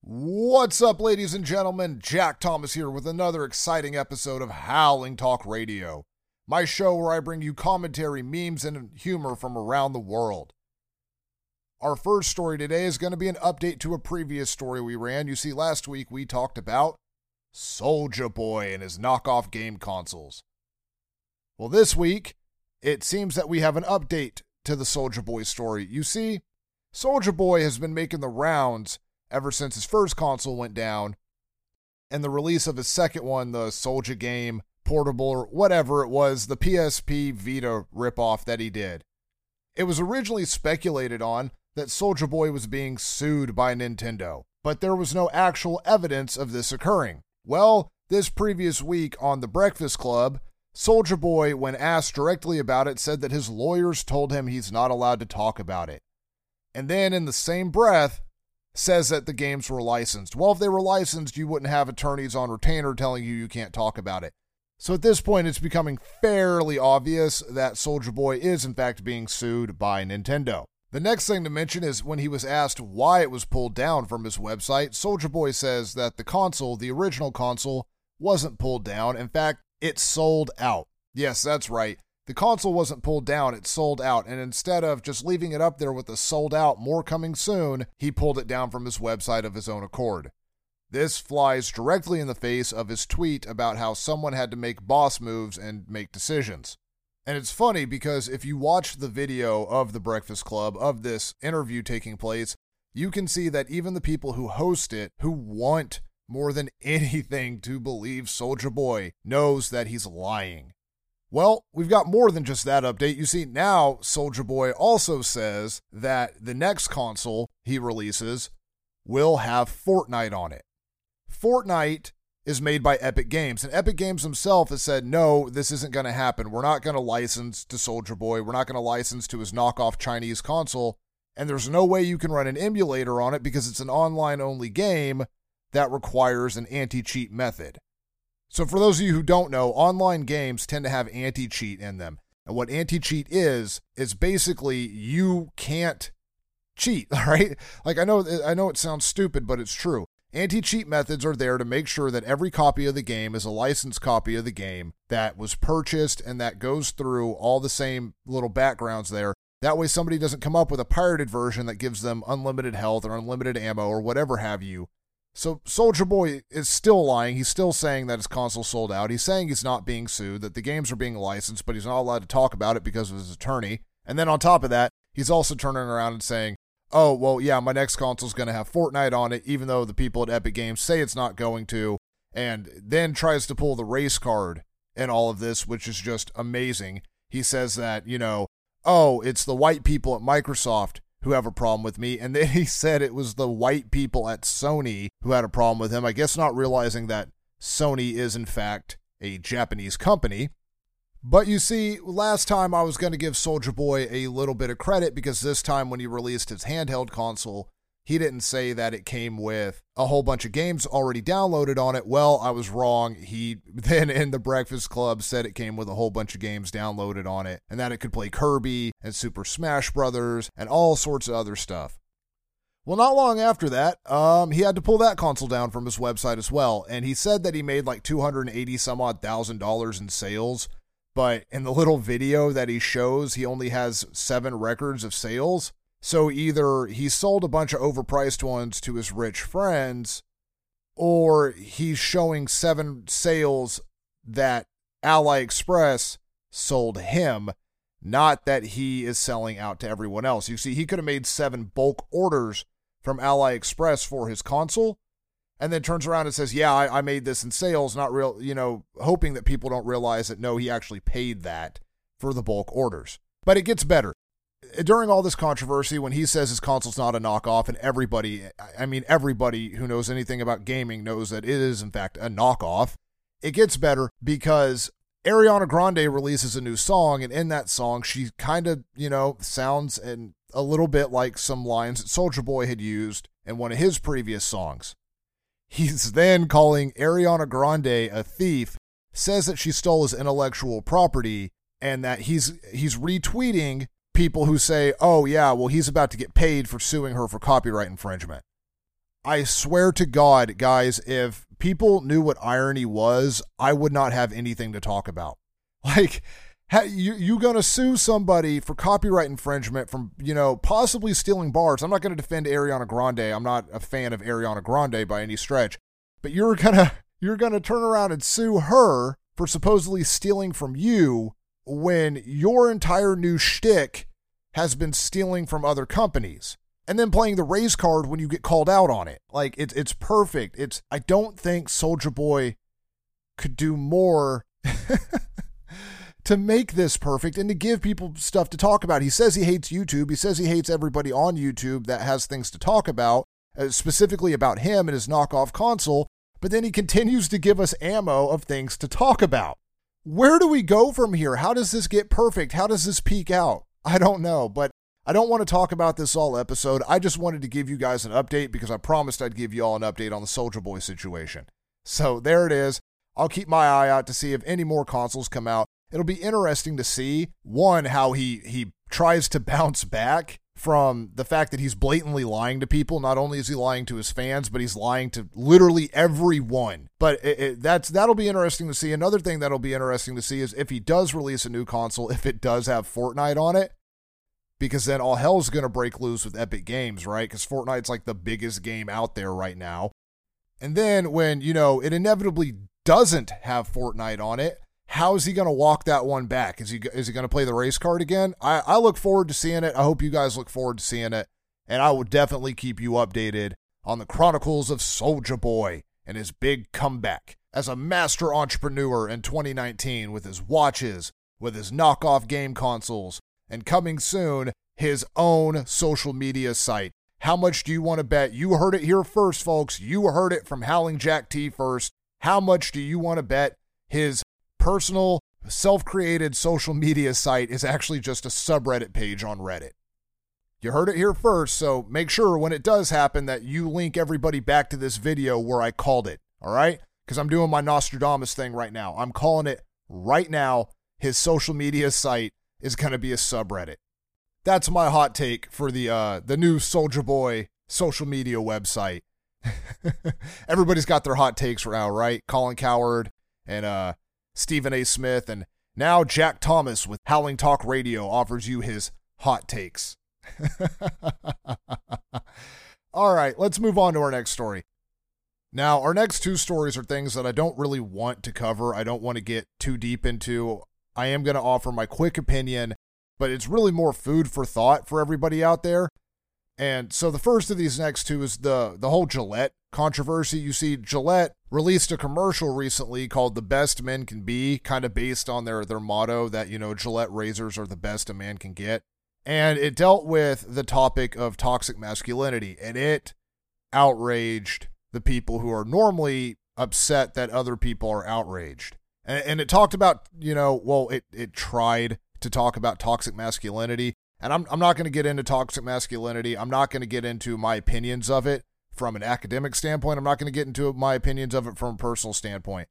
What's up, ladies and gentlemen? Jack Thomas here with another exciting episode of Howling Talk Radio, my show where I bring you commentary, memes, and humor from around the world. Our first story today is going to be an update to a previous story we ran. You see, last week we talked about Soulja Boy and his knockoff game consoles. Well, this week, it seems that we have an update to the Soulja Boy story. You see, Soulja Boy has been making the rounds ever since his first console went down and the release of his second one, the SouljaGame Portable or whatever it was, the PSP Vita ripoff that he did. It was originally speculated on that Soulja Boy was being sued by Nintendo, but there was no actual evidence of this occurring. Well, this previous week on The Breakfast Club, Soulja Boy, when asked directly about it, said that his lawyers told him he's not allowed to talk about it. And then in the same breath, says that the games were licensed. Well, if they were licensed, you wouldn't have attorneys on retainer telling you you can't talk about it. So at this point, it's becoming fairly obvious that Soulja Boy is, in fact, being sued by Nintendo. The next thing to mention is when he was asked why it was pulled down from his website, Soulja Boy says that the console, the original console, wasn't pulled down. In fact, it sold out. Yes, that's right. The console wasn't pulled down, it sold out. And instead of just leaving it up there with the sold out, more coming soon, he pulled it down from his website of his own accord. This flies directly in the face of his tweet about how someone had to make boss moves and make decisions. And it's funny because if you watch the video of the Breakfast Club of this interview taking place, you can see that even the people who host it, who want more than anything to believe Soulja Boy, knows that he's lying. Well, we've got more than just that update. You see, now Soulja Boy also says that the next console he releases will have Fortnite on it. Fortnite is made by Epic Games, and Epic Games himself has said, no, this isn't going to happen. We're not going to license to Soulja Boy. We're not going to license to his knockoff Chinese console. And there's no way you can run an emulator on it because it's an online only game that requires an anti cheat method. So, for those of you who don't know, online games tend to have anti cheat in them. And what anti cheat is, is basically you can't cheat, right? Like I know I know it sounds stupid, but it's true. Anti-cheat methods are there to make sure that every copy of the game is a licensed copy of the game that was purchased and that goes through all the same little backgrounds there. That way somebody doesn't come up with a pirated version that gives them unlimited health or unlimited ammo or whatever have you so Soulja Boy is still lying. He's still saying that his console sold out. He's saying he's not being sued, that the games are being licensed, but he's not allowed to talk about it because of his attorney. And then on top of that, he's also turning around and saying, "Oh, well, yeah, my next console's going to have Fortnite on it even though the people at Epic Games say it's not going to." And then tries to pull the race card in all of this, which is just amazing. He says that, you know, "Oh, it's the white people at Microsoft who have a problem with me. And then he said it was the white people at Sony who had a problem with him. I guess not realizing that Sony is, in fact, a Japanese company. But you see, last time I was going to give Soulja Boy a little bit of credit because this time when he released his handheld console, he didn't say that it came with a whole bunch of games already downloaded on it. Well, I was wrong. He then in the Breakfast Club said it came with a whole bunch of games downloaded on it and that it could play Kirby and Super Smash Brothers and all sorts of other stuff. Well, not long after that, um, he had to pull that console down from his website as well, and he said that he made like two hundred eighty some odd thousand dollars in sales. But in the little video that he shows, he only has seven records of sales. So either he sold a bunch of overpriced ones to his rich friends, or he's showing seven sales that AliExpress sold him, not that he is selling out to everyone else. You see, he could have made seven bulk orders from AliExpress for his console, and then turns around and says, Yeah, I, I made this in sales, not real, you know, hoping that people don't realize that no, he actually paid that for the bulk orders. But it gets better during all this controversy, when he says his console's not a knockoff, and everybody, I mean, everybody who knows anything about gaming knows that it is, in fact, a knockoff, it gets better because Ariana Grande releases a new song, and in that song, she kind of, you know, sounds and a little bit like some lines that Soulja Boy had used in one of his previous songs. He's then calling Ariana Grande a thief, says that she stole his intellectual property, and that he's he's retweeting people who say, oh, yeah, well, he's about to get paid for suing her for copyright infringement. I swear to God, guys, if people knew what irony was, I would not have anything to talk about. Like, you you gonna sue somebody for copyright infringement from you know possibly stealing bars? I'm not gonna defend Ariana Grande. I'm not a fan of Ariana Grande by any stretch, but you're gonna you're gonna turn around and sue her for supposedly stealing from you when your entire new shtick has been stealing from other companies and then playing the raise card when you get called out on it. Like it's it's perfect. It's I don't think Soulja Boy could do more to make this perfect and to give people stuff to talk about. He says he hates YouTube. He says he hates everybody on YouTube that has things to talk about, uh, specifically about him and his knockoff console. But then he continues to give us ammo of things to talk about. Where do we go from here? How does this get perfect? How does this peak out? I don't know, but I don't want to talk about this all episode. I just wanted to give you guys an update because I promised I'd give you all an update on the Soulja Boy situation. So there it is. I'll keep my eye out to see if any more consoles come out. It'll be interesting to see one how he he tries to bounce back from the fact that he's blatantly lying to people. Not only is he lying to his fans, but he's lying to literally everyone. But it, it, that's that'll be interesting to see. Another thing that'll be interesting to see is if he does release a new console, if it does have Fortnite on it, because then all hell's going to break loose with Epic Games, right? Because Fortnite's like the biggest game out there right now. And then when, you know, it inevitably doesn't have Fortnite on it, how is he going to walk that one back? Is he is he going to play the race card again? I, I look forward to seeing it. I hope you guys look forward to seeing it. And I will definitely keep you updated on the chronicles of Soulja Boy and his big comeback as a master entrepreneur in 2019 with his watches, with his knockoff game consoles, and coming soon, his own social media site. How much do you want to bet? You heard it here first, folks. You heard it from Howling Jack T first. How much do you want to bet his personal, self created social media site is actually just a subreddit page on Reddit? You heard it here first, so make sure when it does happen that you link everybody back to this video where I called it, all right? Because I'm doing my Nostradamus thing right now. I'm calling it right now. His social media site is going to be a subreddit. That's my hot take for the uh, the new Soulja Boy social media website. Everybody's got their hot takes now, right? Colin Cowherd and uh, Stephen A. Smith, and now Jack Thomas with Howling Talk Radio offers you his hot takes. All right, let's move on to our next story. Now, our next two stories are things that I don't really want to cover. I don't want to get too deep into. I am going to offer my quick opinion, but it's really more food for thought for everybody out there. And so the first of these next two is the the whole Gillette controversy. You see, Gillette released a commercial recently called "The Best Men Can Be," kind of based on their their motto that you know Gillette razors are the best a man can get, and it dealt with the topic of toxic masculinity, and it outraged the people who are normally upset that other people are outraged. And, and it talked about, you know, well, it, it tried to talk about toxic masculinity. And I'm, I'm not going to get into toxic masculinity. I'm not going to get into my opinions of it from an academic standpoint. I'm not going to get into my opinions of it from a personal standpoint.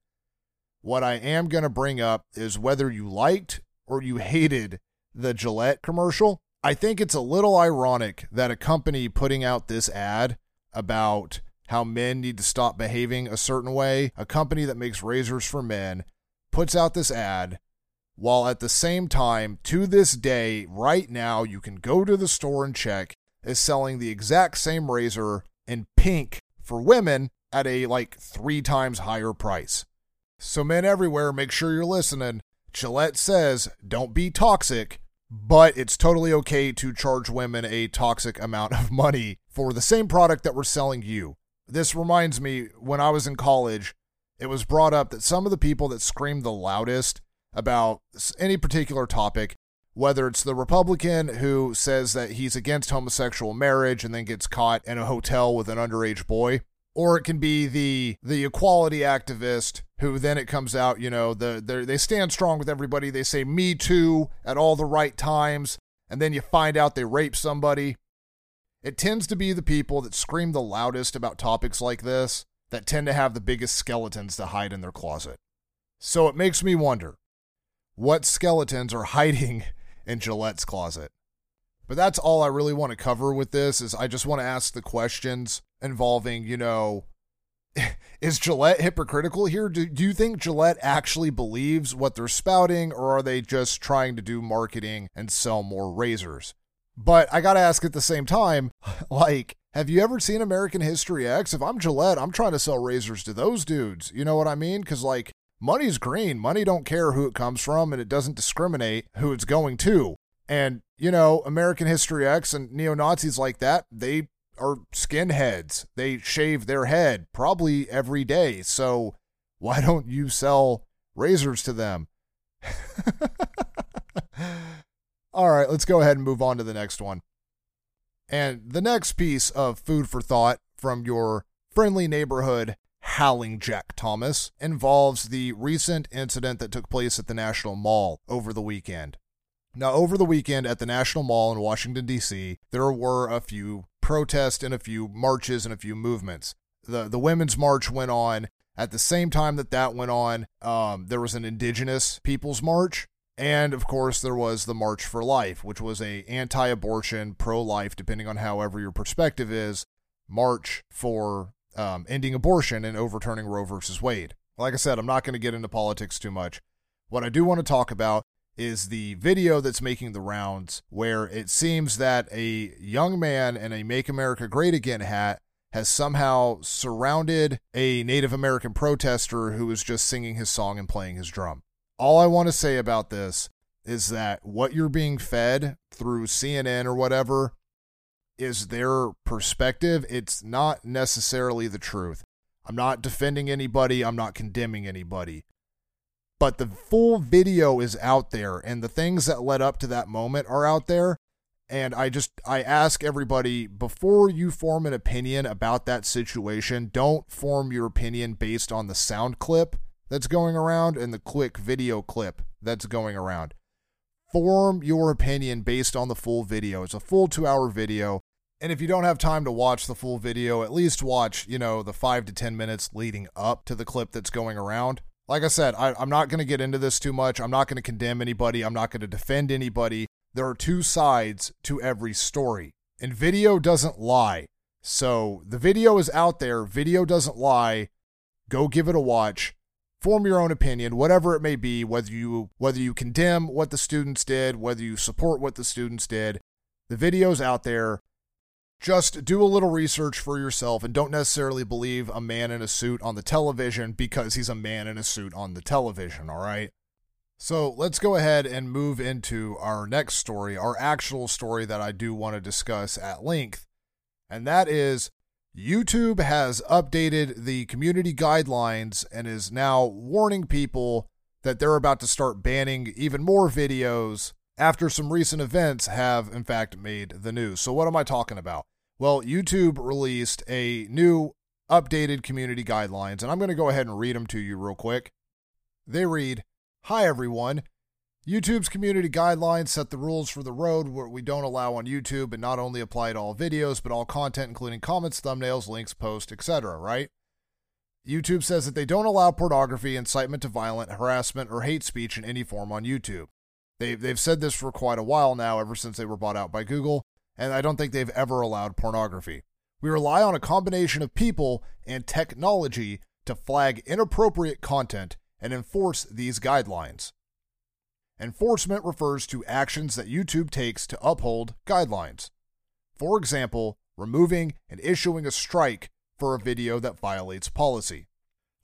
What I am going to bring up is whether you liked or you hated the Gillette commercial. I think it's a little ironic that a company putting out this ad about how men need to stop behaving a certain way, a company that makes razors for men, puts out this ad while at the same time, to this day, right now, you can go to the store and check, is selling the exact same razor in pink for women at a like three times higher price. So, men everywhere, make sure you're listening. Gillette says, don't be toxic, but it's totally okay to charge women a toxic amount of money for the same product that we're selling you. This reminds me when I was in college, it was brought up that some of the people that screamed the loudest about any particular topic, whether it's the Republican who says that he's against homosexual marriage and then gets caught in a hotel with an underage boy, or it can be the the equality activist who then it comes out, you know, the they stand strong with everybody. They say me too at all the right times, and then you find out they rape somebody. It tends to be the people that scream the loudest about topics like this that tend to have the biggest skeletons to hide in their closet. So it makes me wonder what skeletons are hiding in Gillette's closet. But that's all I really want to cover with this is I just want to ask the questions involving, you know, is Gillette hypocritical here? Do, do you think Gillette actually believes what they're spouting, or are they just trying to do marketing and sell more razors? But I got to ask at the same time, like, have you ever seen American History X? If I'm Gillette, I'm trying to sell razors to those dudes. You know what I mean? Because, like, money's green. Money don't care who it comes from, and it doesn't discriminate who it's going to. And, you know, American History X and neo Nazis like that, they are skinheads. They shave their head probably every day. So why don't you sell razors to them? All right, let's go ahead and move on to the next one. And the next piece of food for thought from your friendly neighborhood howling Jack Thomas involves the recent incident that took place at the National Mall over the weekend. Now, over the weekend at the National Mall in Washington, D.C., there were a few protests and a few marches and a few movements. The, the Women's March went on. At the same time that that went on, um, there was an Indigenous Peoples March. And of course, there was the March for Life, which was a anti-abortion, pro-life, depending on however your perspective is, march for um, ending abortion and overturning Roe versus Wade. Like I said, I'm not going to get into politics too much. What I do want to talk about is the video that's making the rounds where it seems that a young man in a Make America Great Again hat has somehow surrounded a Native American protester who is just singing his song and playing his drum. All I want to say about this is that what you're being fed through CNN or whatever is their perspective. It's not necessarily the truth. I'm not defending anybody, I'm not condemning anybody but the full video is out there and the things that led up to that moment are out there and i just i ask everybody before you form an opinion about that situation don't form your opinion based on the sound clip that's going around and the quick video clip that's going around form your opinion based on the full video it's a full 2 hour video and if you don't have time to watch the full video at least watch you know the 5 to 10 minutes leading up to the clip that's going around like I said, I, am not going to get into this too much. I'm not going to condemn anybody. I'm not going to defend anybody. There are two sides to every story, and video doesn't lie. So the video is out there. Video doesn't lie. Go give it a watch. Form your own opinion, whatever it may be, whether you whether you condemn what the students did, whether you support what the students did. The video's out there just do a little research for yourself and don't necessarily believe a man in a suit on the television because he's a man in a suit on the television, all right? So let's go ahead and move into our next story, our actual story that I do want to discuss at length. And that is YouTube has updated the community guidelines and is now warning people that they're about to start banning even more videos after some recent events have, in fact, made the news. So, what am I talking about? Well, YouTube released a new updated community guidelines, and I'm going to go ahead and read them to you real quick. They read Hi, everyone. YouTube's community guidelines set the rules for the road what we don't allow on YouTube and not only apply to all videos, but all content, including comments, thumbnails, links, posts, etc., right? YouTube says that they don't allow pornography, incitement to violent, harassment, or hate speech in any form on YouTube. They've, they've said this for quite a while now, ever since they were bought out by Google, and I don't think they've ever allowed pornography. We rely on a combination of people and technology to flag inappropriate content and enforce these guidelines. Enforcement refers to actions that YouTube takes to uphold guidelines. For example, removing and issuing a strike for a video that violates policy.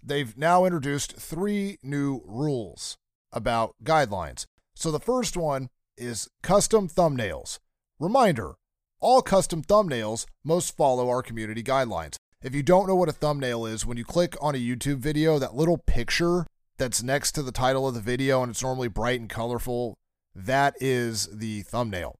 They've now introduced three new rules about guidelines. So the first one is custom thumbnails. Reminder all custom thumbnails must follow our community guidelines. If you don't know what a thumbnail is, when you click on a YouTube video, that little picture that's next to the title of the video and it's normally bright and colorful, that is the thumbnail.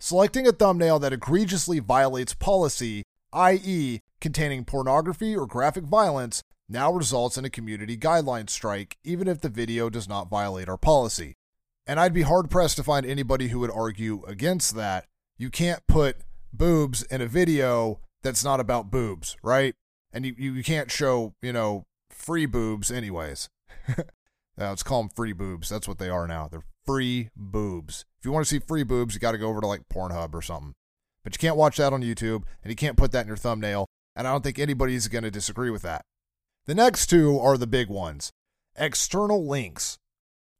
Selecting a thumbnail that egregiously violates policy, i.e., containing pornography or graphic violence, now results in a community guideline strike, even if the video does not violate our policy. And I'd be hard pressed to find anybody who would argue against that you can't put boobs in a video that's not about boobs, right? And you, you can't show, you know, free boobs anyways. now, let's call them free boobs. That's what they are now. They're free boobs. If you want to see free boobs, you got to go over to like Pornhub or something. But you can't watch that on YouTube and you can't put that in your thumbnail. And I don't think anybody's going to disagree with that. The next two are the big ones external links.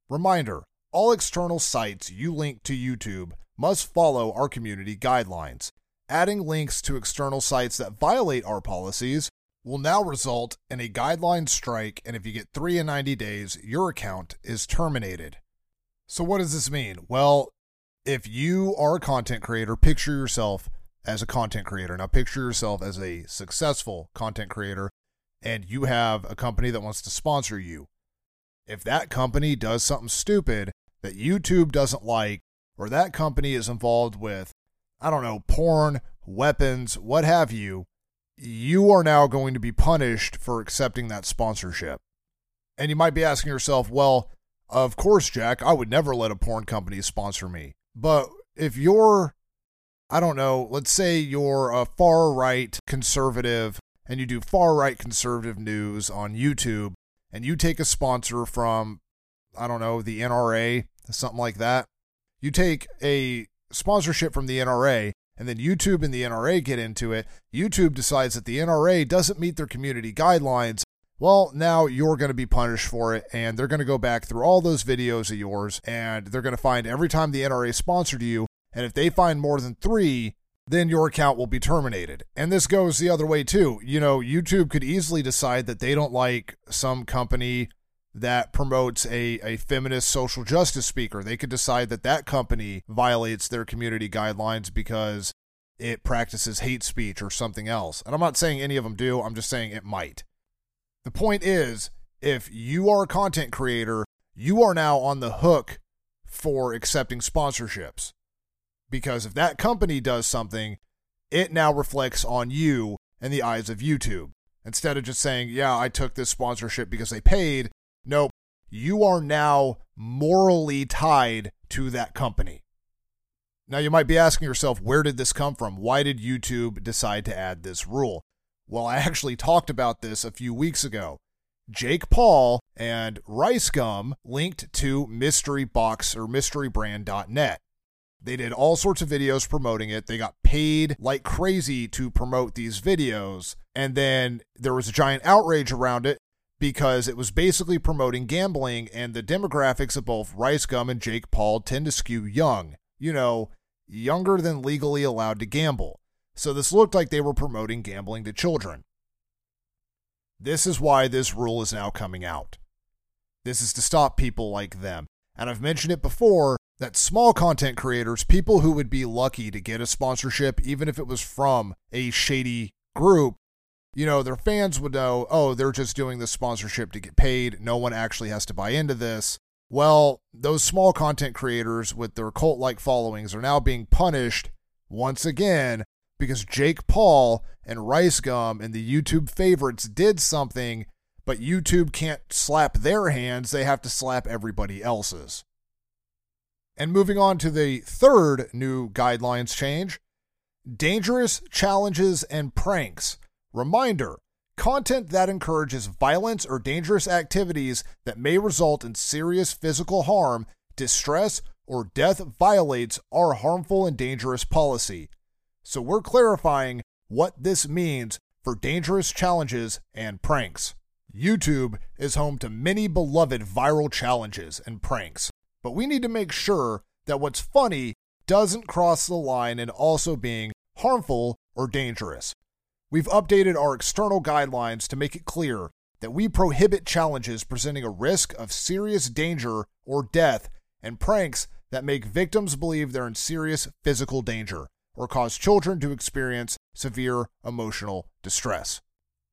Reminder all external sites you link to YouTube must follow our community guidelines. Adding links to external sites that violate our policies will now result in a guideline strike, and if you get 3 in 90 days, your account is terminated. So, what does this mean? Well, if you are a content creator, picture yourself as a content creator. Now, picture yourself as a successful content creator, and you have a company that wants to sponsor you. If that company does something stupid that YouTube doesn't like, or that company is involved with, I don't know, porn, weapons, what have you, you are now going to be punished for accepting that sponsorship. And you might be asking yourself, well, of course, Jack, I would never let a porn company sponsor me. But if you're, I don't know, let's say you're a far right conservative and you do far right conservative news on YouTube and you take a sponsor from, I don't know, the NRA, something like that. You take a sponsorship from the NRA and then YouTube and the NRA get into it. YouTube decides that the NRA doesn't meet their community guidelines. Well, now you're going to be punished for it, and they're going to go back through all those videos of yours, and they're going to find every time the NRA sponsored you, and if they find more than three, then your account will be terminated. And this goes the other way too. You know, YouTube could easily decide that they don't like some company that promotes a, a feminist social justice speaker. They could decide that that company violates their community guidelines because it practices hate speech or something else. And I'm not saying any of them do, I'm just saying it might. The point is, if you are a content creator, you are now on the hook for accepting sponsorships. Because if that company does something, it now reflects on you in the eyes of YouTube. Instead of just saying, yeah, I took this sponsorship because they paid, Nope. You are now morally tied to that company. Now, you might be asking yourself, where did this come from? Why did YouTube decide to add this rule? Well, I actually talked about this a few weeks ago. Jake Paul and Rice Gum linked to Mystery Box or MysteryBrand.net. They did all sorts of videos promoting it. They got paid like crazy to promote these videos. And then there was a giant outrage around it because it was basically promoting gambling, and the demographics of both Rice Gum and Jake Paul tend to skew young. You know, younger than legally allowed to gamble. So this looked like they were promoting gambling to children. This is why this rule is now coming out. This is to stop people like them. And I've mentioned it before that small content creators, people who would be lucky to get a sponsorship, even if it was from a shady group, you know, their fans would know, oh, they're just doing this sponsorship to get paid. No one actually has to buy into this. Well, those small content creators with their cult like followings are now being punished once again because Jake Paul and Rice Gum and the YouTube favorites did something, but YouTube can't slap their hands. They have to slap everybody else's. And moving on to the third new guidelines change dangerous challenges and pranks. Reminder content that encourages violence or dangerous activities that may result in serious physical harm, distress, or death violates our harmful and dangerous policy. So we're clarifying what this means for dangerous challenges and pranks. YouTube is home to many beloved viral challenges and pranks, but we need to make sure that what's funny doesn't cross the line in also being harmful or dangerous. We've updated our external guidelines to make it clear that we prohibit challenges presenting a risk of serious danger or death and pranks that make victims believe they're in serious physical danger or cause children to experience severe emotional distress.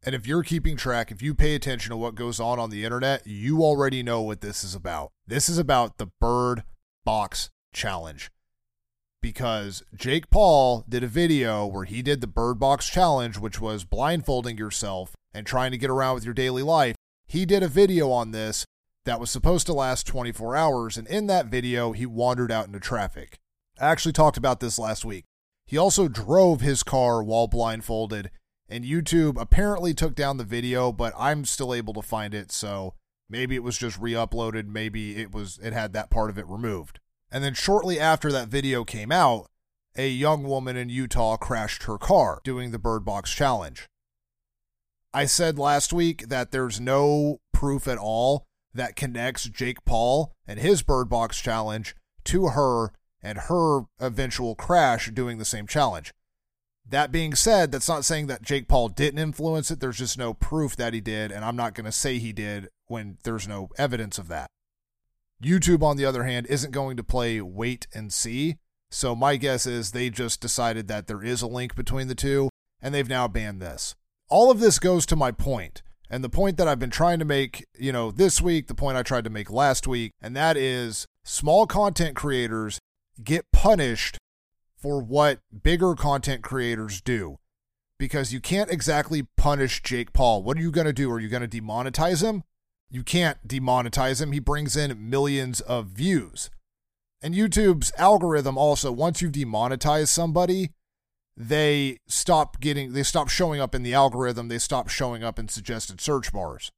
And if you're keeping track, if you pay attention to what goes on on the internet, you already know what this is about. This is about the Bird Box Challenge because Jake Paul did a video where he did the Bird Box Challenge, which was blindfolding yourself and trying to get around with your daily life. He did a video on this that was supposed to last 24 hours, and in that video, he wandered out into traffic. I actually talked about this last week. He also drove his car while blindfolded, and YouTube apparently took down the video, but I'm still able to find it, so Maybe it was just re-uploaded, maybe it was it had that part of it removed. And then shortly after that video came out, a young woman in Utah crashed her car doing the Bird Box challenge. I said last week that there's no proof at all that connects Jake Paul and his Bird Box challenge to her and her eventual crash doing the same challenge. That being said, that's not saying that Jake Paul didn't influence it. There's just no proof that he did, and I'm not going to say he did when there's no evidence of that. YouTube, on the other hand, isn't going to play wait and see. So my guess is they just decided that there is a link between the two, and they've now banned this. All of this goes to my point, and the point that I've been trying to make, you know, this week, the point I tried to make last week, and that is small content creators get punished for what bigger content creators do. Because you can't exactly punish Jake Paul. What are you going to do? Are you going to demonetize him? You can't demonetize him. He brings in millions of views. And YouTube's algorithm also, once you've demonetized somebody, they stop getting, they stop showing up in the algorithm. They stop showing up in suggested search bars.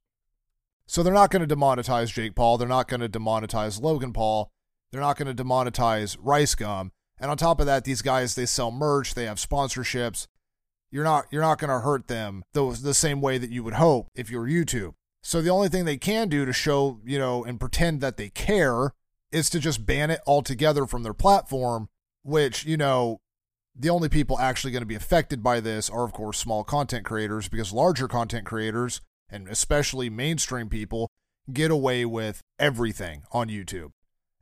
So they're not going to demonetize Jake Paul. They're not going to demonetize Logan Paul. They're not going to demonetize Rice Gum. And on top of that, these guys they sell merch, they have sponsorships. You're not you're not going to hurt them the, the same way that you would hope if you're YouTube. So the only thing they can do to show, you know, and pretend that they care is to just ban it altogether from their platform, which, you know, the only people actually going to be affected by this are of course small content creators because larger content creators and especially mainstream people get away with everything on YouTube.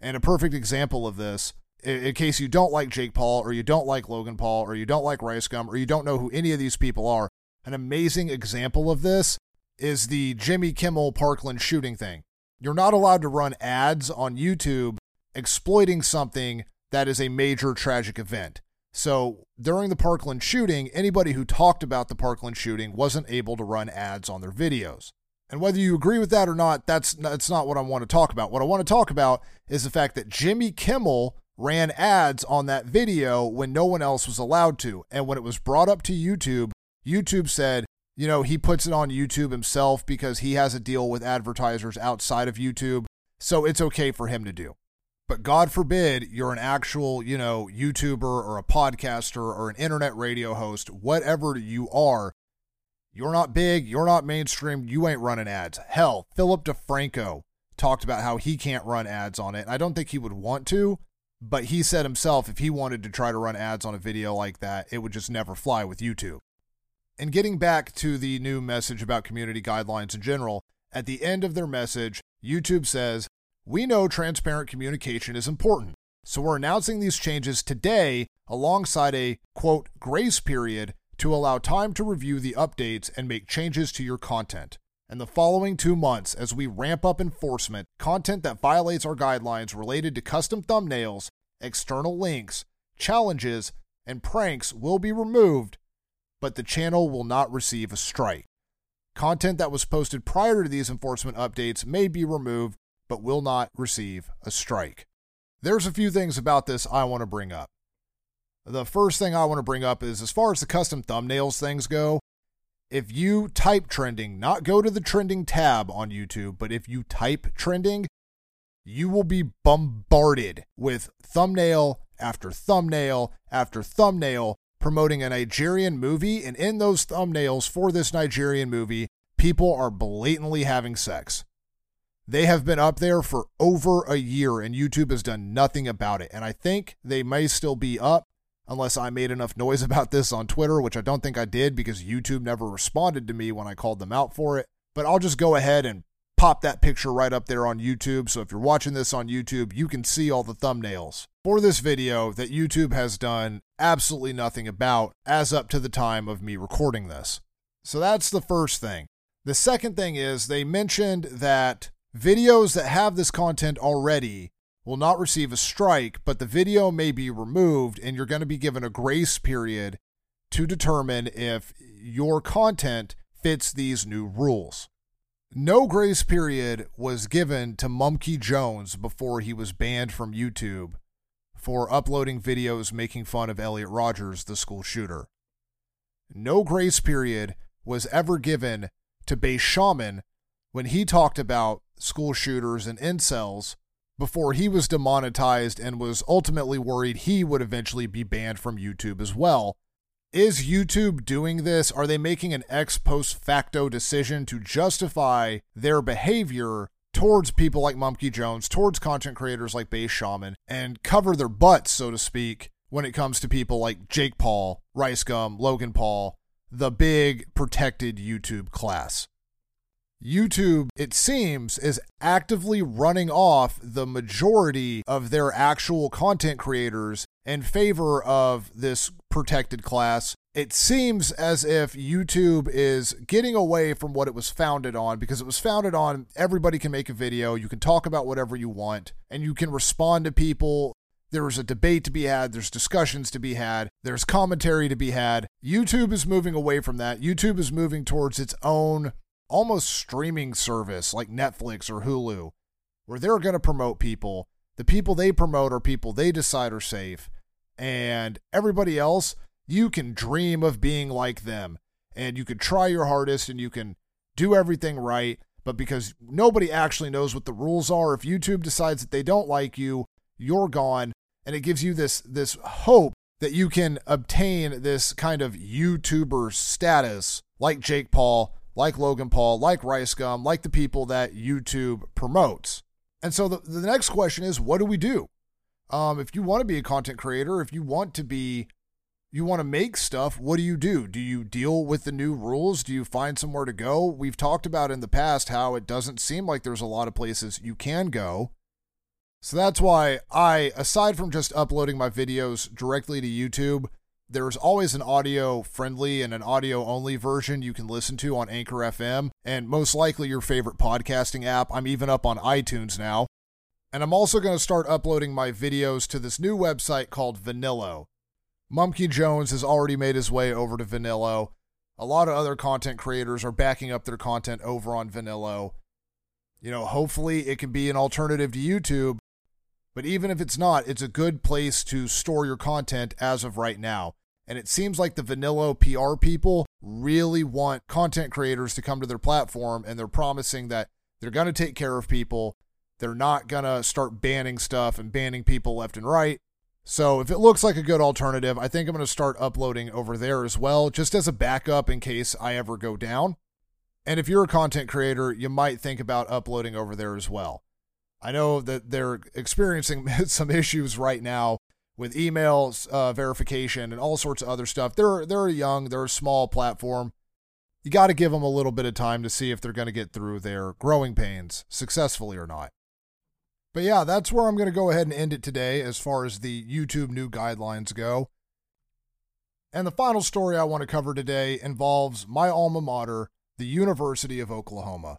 And a perfect example of this in case you don't like Jake Paul or you don't like Logan Paul or you don't like Rice Gum or you don't know who any of these people are, an amazing example of this is the Jimmy Kimmel Parkland shooting thing. You're not allowed to run ads on YouTube exploiting something that is a major tragic event. So during the Parkland shooting, anybody who talked about the Parkland shooting wasn't able to run ads on their videos. And whether you agree with that or not, that's that's not what I want to talk about. What I want to talk about is the fact that Jimmy Kimmel ran ads on that video when no one else was allowed to. And when it was brought up to YouTube, YouTube said, you know, he puts it on YouTube himself because he has a deal with advertisers outside of YouTube. So it's okay for him to do. But God forbid you're an actual, you know, YouTuber or a podcaster or an internet radio host, whatever you are. You're not big, you're not mainstream, you ain't running ads. Hell, Philip DeFranco talked about how he can't run ads on it. I don't think he would want to, but he said himself if he wanted to try to run ads on a video like that, it would just never fly with YouTube. And getting back to the new message about community guidelines in general, at the end of their message, YouTube says, We know transparent communication is important, so we're announcing these changes today alongside a quote grace period to allow time to review the updates and make changes to your content. In the following two months as we ramp up enforcement, content that violates our guidelines related to custom thumbnails, external links, challenges, and pranks will be removed, but the channel will not receive a strike. Content that was posted prior to these enforcement updates may be removed, but will not receive a strike. There's a few things about this I want to bring up. The first thing I want to bring up is as far as the custom thumbnails things go, if you type trending, not go to the trending tab on YouTube, but if you type trending, you will be bombarded with thumbnail after thumbnail after thumbnail promoting a Nigerian movie. And in those thumbnails for this Nigerian movie, people are blatantly having sex. They have been up there for over a year and YouTube has done nothing about it. And I think they may still be up unless I made enough noise about this on Twitter, which I don't think I did because YouTube never responded to me when I called them out for it. But I'll just go ahead and pop that picture right up there on YouTube. So if you're watching this on YouTube, you can see all the thumbnails for this video that YouTube has done absolutely nothing about as up to the time of me recording this. So that's the first thing. The second thing is they mentioned that videos that have this content already will not receive a strike, but the video may be removed and you're going to be given a grace period to determine if your content fits these new rules. No grace period was given to Mumkey Jones before he was banned from YouTube for uploading videos making fun of Elliot Rogers, the school shooter. No grace period was ever given to Bay Shaman when he talked about school shooters and incels before he was demonetized and was ultimately worried he would eventually be banned from YouTube as well. Is YouTube doing this? Are they making an ex post facto decision to justify their behavior towards people like Mumkey Jones, towards content creators like Base Shaman, and cover their butts, so to speak, when it comes to people like Jake Paul, Rice Gum, Logan Paul, the big protected YouTube class? YouTube, it seems, is actively running off the majority of their actual content creators in favor of this protected class. It seems as if YouTube is getting away from what it was founded on because it was founded on everybody can make a video, you can talk about whatever you want, and you can respond to people there's a debate to be had, there's discussions to be had, there's commentary to be had. YouTube is moving away from that. YouTube is moving towards its own almost streaming service like Netflix or Hulu, where they're going to promote people. The people they promote are people they decide are safe. And everybody else, you can dream of being like them. And you can try your hardest and you can do everything right. But because nobody actually knows what the rules are, if YouTube decides that they don't like you, you're gone. And it gives you this this hope that you can obtain this kind of YouTuber status like Jake Paul, like Logan Paul, like Rice Gum, like the people that YouTube promotes. And so the, the next question is what do we do? Um, if you want to be a content creator, if you want to be, you want to make stuff, what do you do? Do you deal with the new rules? Do you find somewhere to go? We've talked about in the past how it doesn't seem like there's a lot of places you can go. So that's why I, aside from just uploading my videos directly to YouTube, there's always an audio friendly and an audio only version you can listen to on Anchor FM, and most likely your favorite podcasting app. I'm even up on iTunes now. And I'm also going to start uploading my videos to this new website called Vanillo. Mumkey Jones has already made his way over to Vanillo. A lot of other content creators are backing up their content over on Vanillo. You know, hopefully it can be an alternative to YouTube, but even if it's not, it's a good place to store your content as of right now. And it seems like the Vanillo PR people really want content creators to come to their platform and they're promising that they're going to take care of people. They're not going to start banning stuff and banning people left and right. So if it looks like a good alternative, I think I'm going to start uploading over there as well, just as a backup in case I ever go down. And if you're a content creator, you might think about uploading over there as well. I know that they're experiencing some issues right now with emails uh, verification and all sorts of other stuff. They're they're young, they're a small platform. You got to give them a little bit of time to see if they're going to get through their growing pains successfully or not. But yeah, that's where I'm going to go ahead and end it today as far as the YouTube new guidelines go. And the final story I want to cover today involves my alma mater, the University of Oklahoma.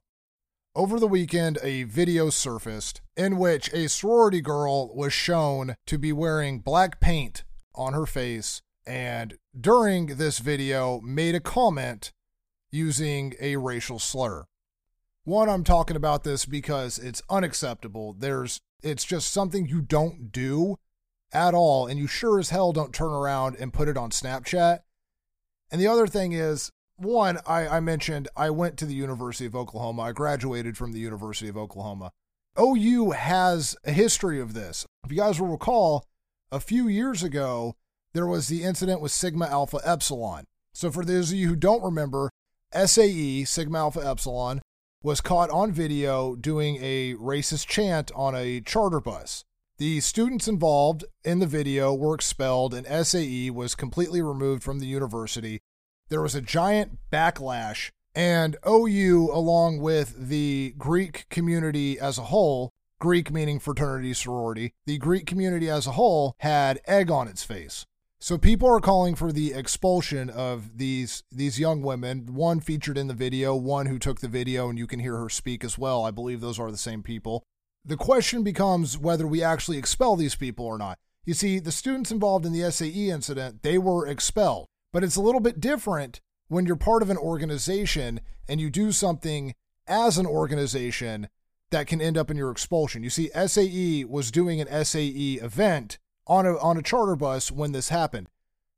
Over the weekend, a video surfaced in which a sorority girl was shown to be wearing black paint on her face and during this video made a comment using a racial slur. One, I'm talking about this because it's unacceptable. There's it's just something you don't do at all, and you sure as hell don't turn around and put it on Snapchat. And the other thing is, one, I, I mentioned I went to the University of Oklahoma. I graduated from the University of Oklahoma. OU has a history of this. If you guys will recall, a few years ago, there was the incident with Sigma Alpha Epsilon. So, for those of you who don't remember, SAE, Sigma Alpha Epsilon, was caught on video doing a racist chant on a charter bus. The students involved in the video were expelled, and SAE was completely removed from the university there was a giant backlash, and OU, along with the Greek community as a whole, Greek meaning fraternity, sorority, the Greek community as a whole had egg on its face. So people are calling for the expulsion of these these young women. One featured in the video, one who took the video, and you can hear her speak as well. I believe those are the same people. The question becomes whether we actually expel these people or not. You see, the students involved in the SAE incident, they were expelled. But it's a little bit different when you're part of an organization and you do something as an organization that can end up in your expulsion. You see, SAE was doing an SAE event on a on a charter bus when this happened.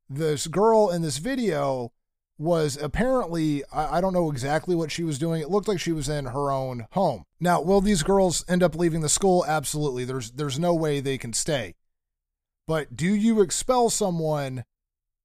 This girl in this video was apparently, I, I don't know exactly what she was doing. It looked like she was in her own home. Now, will these girls end up leaving the school? Absolutely. There's there's no way they can stay. But do you expel someone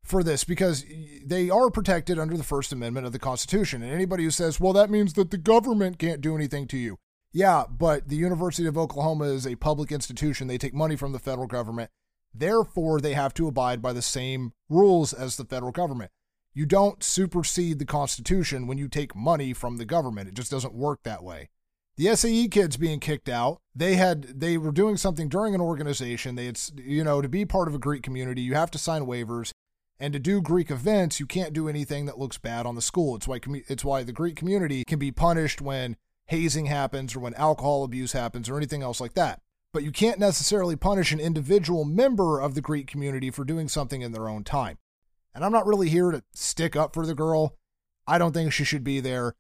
for this because they are protected under the First Amendment of the Constitution. And anybody who says, well, that means that the government can't do anything to you. Yeah, but the University of Oklahoma is a public institution. They take money from the federal government. Therefore, they have to abide by the same rules as the federal government. You don't supersede the Constitution when you take money from the government. It just doesn't work that way. The SAE kids being kicked out, they had they were doing something during an organization. They had you know, to be part of a Greek community, you have to sign waivers. And to do Greek events, you can't do anything that looks bad on the school. It's why it's why the Greek community can be punished when hazing happens or when alcohol abuse happens or anything else like that. But you can't necessarily punish an individual member of the Greek community for doing something in their own time. And I'm not really here to stick up for the girl. I don't think she should be there,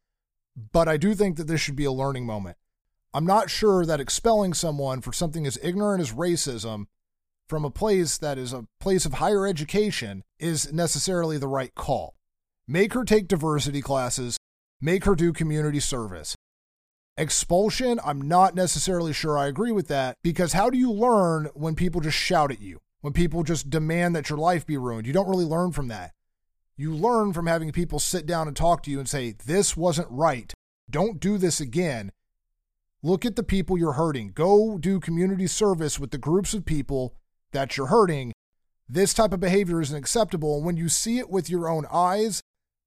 but I do think that this should be a learning moment. I'm not sure that expelling someone for something as ignorant as racism from a place that is a place of higher education is necessarily the right call. Make her take diversity classes, make her do community service. Expulsion, I'm not necessarily sure I agree with that because how do you learn when people just shout at you? When people just demand that your life be ruined? You don't really learn from that. You learn from having people sit down and talk to you and say, This wasn't right. Don't do this again. Look at the people you're hurting. Go do community service with the groups of people that you're hurting, this type of behavior isn't acceptable. And when you see it with your own eyes,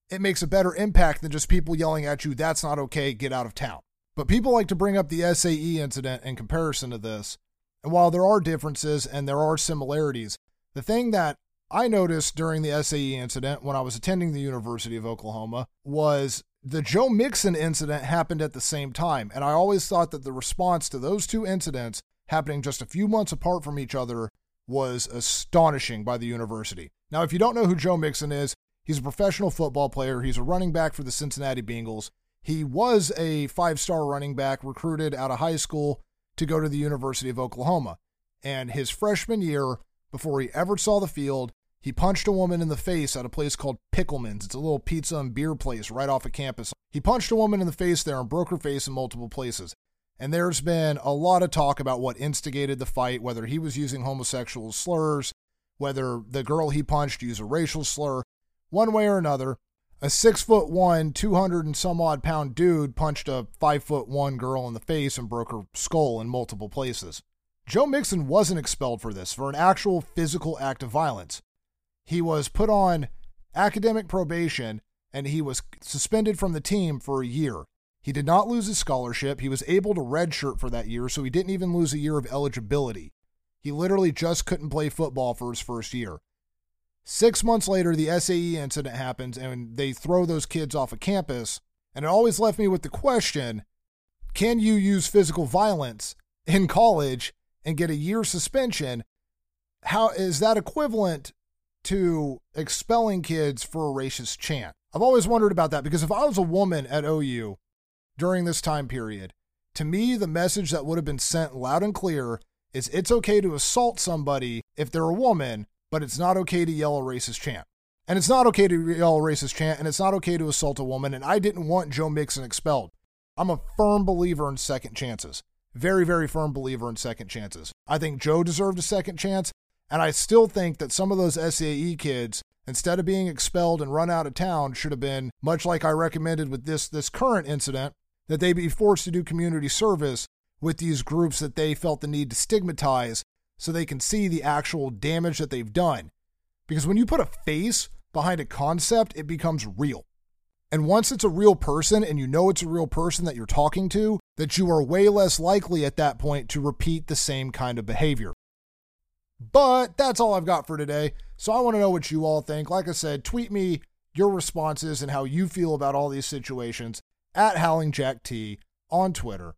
it makes a better impact than just people yelling at you, that's not okay, get out of town. But people like to bring up the SAE incident in comparison to this. And while there are differences and there are similarities, the thing that I noticed during the SAE incident when I was attending the University of Oklahoma was the Joe Mixon incident happened at the same time. And I always thought that the response to those two incidents happening just a few months apart from each other was astonishing by the university. Now, if you don't know who Joe Mixon is, he's a professional football player. He's a running back for the Cincinnati Bengals. He was a five star running back recruited out of high school to go to the University of Oklahoma. And his freshman year, before he ever saw the field, he punched a woman in the face at a place called Pickleman's. It's a little pizza and beer place right off of campus. He punched a woman in the face there and broke her face in multiple places. And there's been a lot of talk about what instigated the fight, whether he was using homosexual slurs, whether the girl he punched used a racial slur. One way or another, a six foot one, 200 and some odd pound dude punched a five foot one girl in the face and broke her skull in multiple places. Joe Mixon wasn't expelled for this, for an actual physical act of violence. He was put on academic probation and he was suspended from the team for a year. He did not lose his scholarship. He was able to redshirt for that year, so he didn't even lose a year of eligibility. He literally just couldn't play football for his first year. Six months later, the SAE incident happens, and they throw those kids off of campus. And it always left me with the question can you use physical violence in college and get a year suspension? How is that equivalent to expelling kids for a racist chant? I've always wondered about that because if I was a woman at OU during this time period. To me, the message that would have been sent loud and clear is it's okay to assault somebody if they're a woman, but it's not okay to yell a racist chant. And it's not okay to yell a racist chant, and it's not okay to assault a woman. And I didn't want Joe Mixon expelled. I'm a firm believer in second chances. Very, very firm believer in second chances. I think Joe deserved a second chance, and I still think that some of those SAE kids, instead of being expelled and run out of town, should have been, much like I recommended with this, this current incident, that they be forced to do community service with these groups that they felt the need to stigmatize so they can see the actual damage that they've done. Because when you put a face behind a concept, it becomes real. And once it's a real person and you know it's a real person that you're talking to, that you are way less likely at that point to repeat the same kind of behavior. But that's all I've got for today. So I want to know what you all think. Like I said, tweet me your responses and how you feel about all these situations at Howling Jack T on Twitter.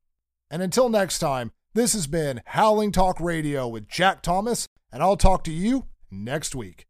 And until next time, this has been Howling Talk Radio with Jack Thomas, and I'll talk to you next week.